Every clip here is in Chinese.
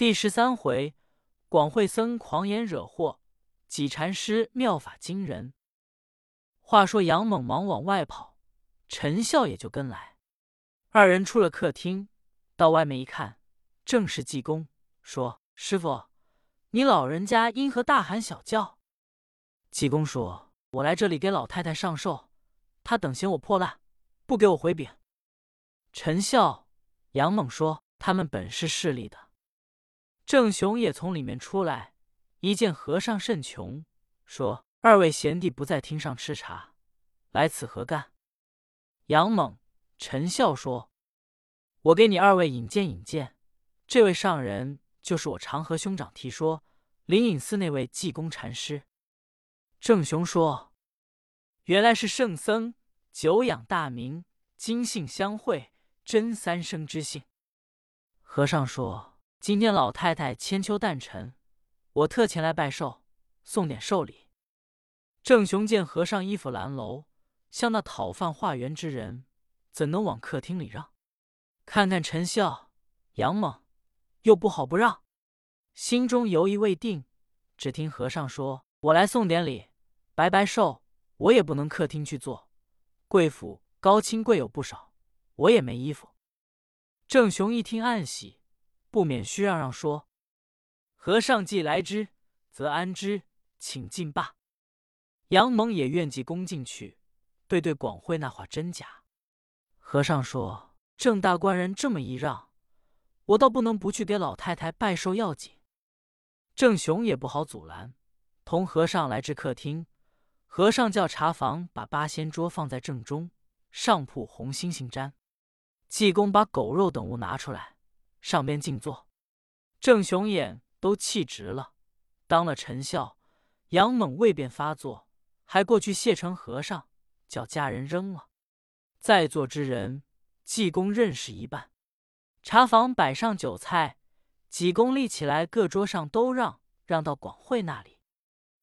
第十三回，广惠僧狂言惹祸，几禅师妙法惊人。话说杨猛忙往外跑，陈笑也就跟来。二人出了客厅，到外面一看，正是济公，说：“师傅，你老人家因何大喊小叫？”济公说：“我来这里给老太太上寿，她等嫌我破烂，不给我回禀。”陈笑、杨猛说：“他们本是势利的。”郑雄也从里面出来，一见和尚甚穷，说：“二位贤弟不在厅上吃茶，来此何干？”杨猛、陈笑说：“我给你二位引荐引荐，这位上人就是我长河兄长提说灵隐寺那位济公禅师。”郑雄说：“原来是圣僧，久仰大名，今幸相会，真三生之幸。”和尚说。今天老太太千秋诞辰，我特前来拜寿，送点寿礼。郑雄见和尚衣服褴褛，像那讨饭化缘之人，怎能往客厅里让？看看陈笑、杨猛，又不好不让，心中犹疑未定。只听和尚说：“我来送点礼，白白寿，我也不能客厅去坐。贵府高亲贵有不少，我也没衣服。”郑雄一听，暗喜。不免虚让让说：“和尚既来之，则安之，请进罢。”杨蒙也愿济恭进去，对对广惠那话真假。和尚说：“郑大官人这么一让，我倒不能不去给老太太拜寿要紧。”郑雄也不好阻拦，同和尚来至客厅。和尚叫茶房把八仙桌放在正中，上铺红星星毡。济公把狗肉等物拿出来。上边静坐，郑雄眼都气直了。当了陈笑、杨猛未便发作，还过去谢成和尚，叫家人扔了。在座之人，济公认识一半。茶房摆上酒菜，济公立起来，各桌上都让，让到广惠那里。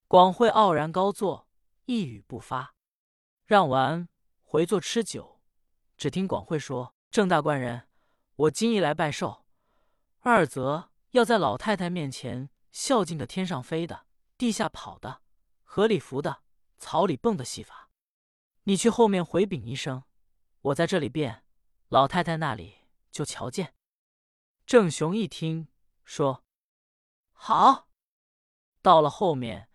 广惠傲然高坐，一语不发。让完，回坐吃酒。只听广惠说：“郑大官人，我今日来拜寿。”二则要在老太太面前孝敬的天上飞的、地下跑的、河里浮的、草里蹦的戏法，你去后面回禀一声，我在这里变，老太太那里就瞧见。郑雄一听说好，到了后面，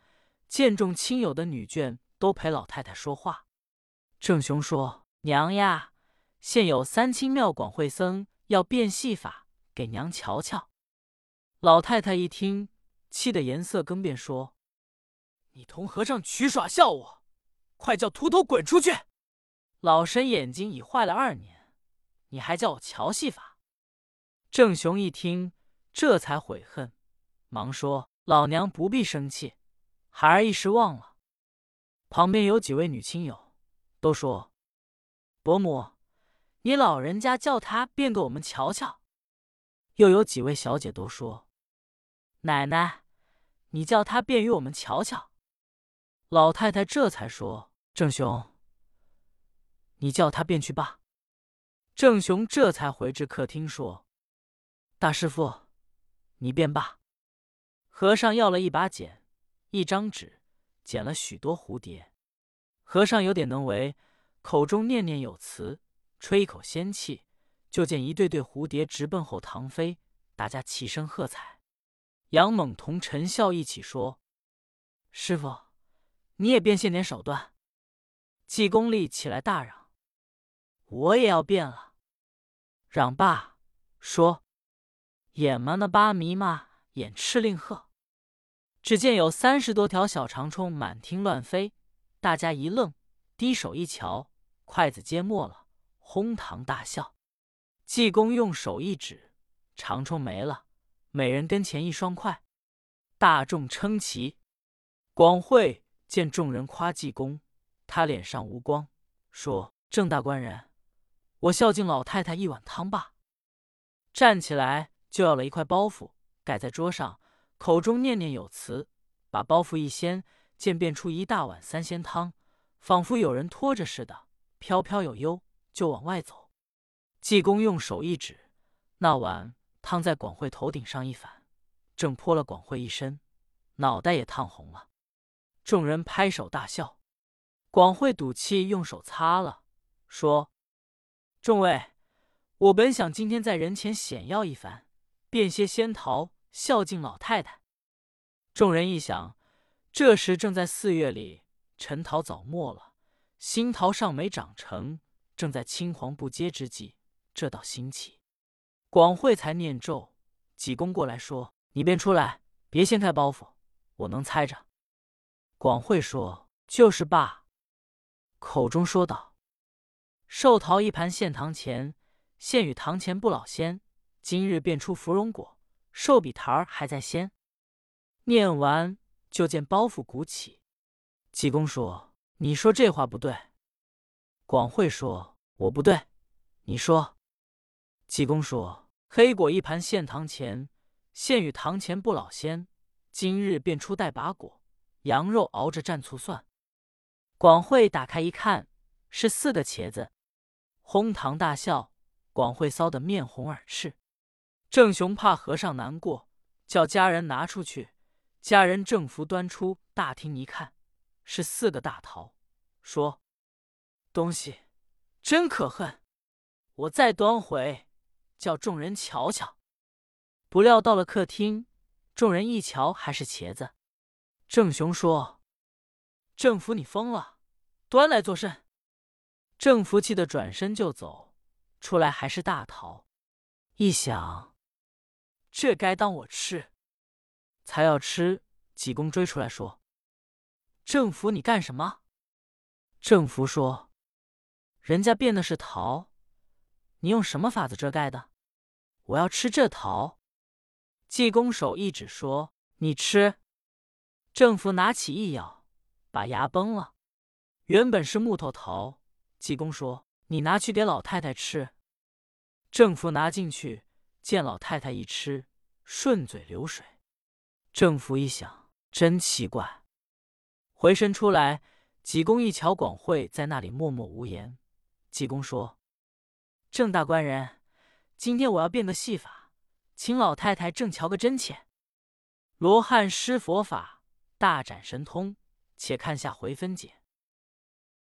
见众亲友的女眷都陪老太太说话。郑雄说：“娘呀，现有三清庙广会僧要变戏法。”给娘瞧瞧。老太太一听，气得颜色更变，说：“你同和尚取耍笑我，快叫秃头滚出去！老身眼睛已坏了二年，你还叫我瞧戏法？”郑雄一听，这才悔恨，忙说：“老娘不必生气，孩儿一时忘了。”旁边有几位女亲友都说：“伯母，你老人家叫他变给我们瞧瞧。”又有几位小姐都说：“奶奶，你叫他便与我们瞧瞧。”老太太这才说：“郑雄，你叫他便去罢。”郑雄这才回至客厅说：“大师傅，你便罢。”和尚要了一把剪，一张纸，剪了许多蝴蝶。和尚有点能为，口中念念有词，吹一口仙气。就见一对对蝴蝶直奔后堂飞，大家齐声喝彩。杨猛同陈笑一起说：“师傅，你也变现点手段。”济公立起来大嚷：“我也要变了！”嚷罢说：“眼嘛那巴迷嘛，眼赤令鹤。”只见有三十多条小长虫满厅乱飞，大家一愣，低手一瞧，筷子皆没了，哄堂大笑。济公用手一指，长虫没了，每人跟前一双筷。大众称奇。广惠见众人夸济公，他脸上无光，说：“郑大官人，我孝敬老太太一碗汤吧。”站起来就要了一块包袱，盖在桌上，口中念念有词，把包袱一掀，见变出一大碗三鲜汤，仿佛有人拖着似的，飘飘有悠，就往外走。济公用手一指，那碗汤在广惠头顶上一反，正泼了广惠一身，脑袋也烫红了。众人拍手大笑。广惠赌气用手擦了，说：“众位，我本想今天在人前显耀一番，变些仙桃，孝敬老太太。”众人一想，这时正在四月里，陈桃早没了，新桃尚没长成，正在青黄不接之际，这倒新奇。广惠才念咒，济公过来说：“你便出来，别掀开包袱，我能猜着。”广惠说：“就是罢。”口中说道：“寿桃一盘献堂前，献与堂前不老仙。今日变出芙蓉果，寿比坛儿还在先。”念完，就见包袱鼓起。济公说：“你说这话不对。”广惠说：“我不对，你说。”济公说：“黑果一盘献堂前，献与堂前不老仙。今日便出带把果，羊肉熬着蘸醋蒜。”广惠打开一看，是四个茄子，哄堂大笑。广惠臊得面红耳赤。郑雄怕和尚难过，叫家人拿出去。家人正福端出大厅一看，是四个大桃，说：“东西真可恨，我再端回，叫众人瞧瞧。”不料到了客厅，众人一瞧，还是茄子。郑雄说：“郑福，你疯了！”端来作甚？郑福气的转身就走，出来还是大桃。一想，这该当我吃，才要吃。济公追出来说：“郑福，你干什么？”郑福说：“人家变的是桃，你用什么法子遮盖的？我要吃这桃。”济公手一指说：“你吃。”郑福拿起一咬，把牙崩了。原本是木头桃，济公说：“你拿去给老太太吃。”郑福拿进去，见老太太一吃，顺嘴流水。郑福一想，真奇怪，回身出来，济公一瞧，广惠在那里默默无言。济公说：“郑大官人，今天我要变个戏法，请老太太正瞧个真切。”罗汉施佛法，大展神通，且看下回分解。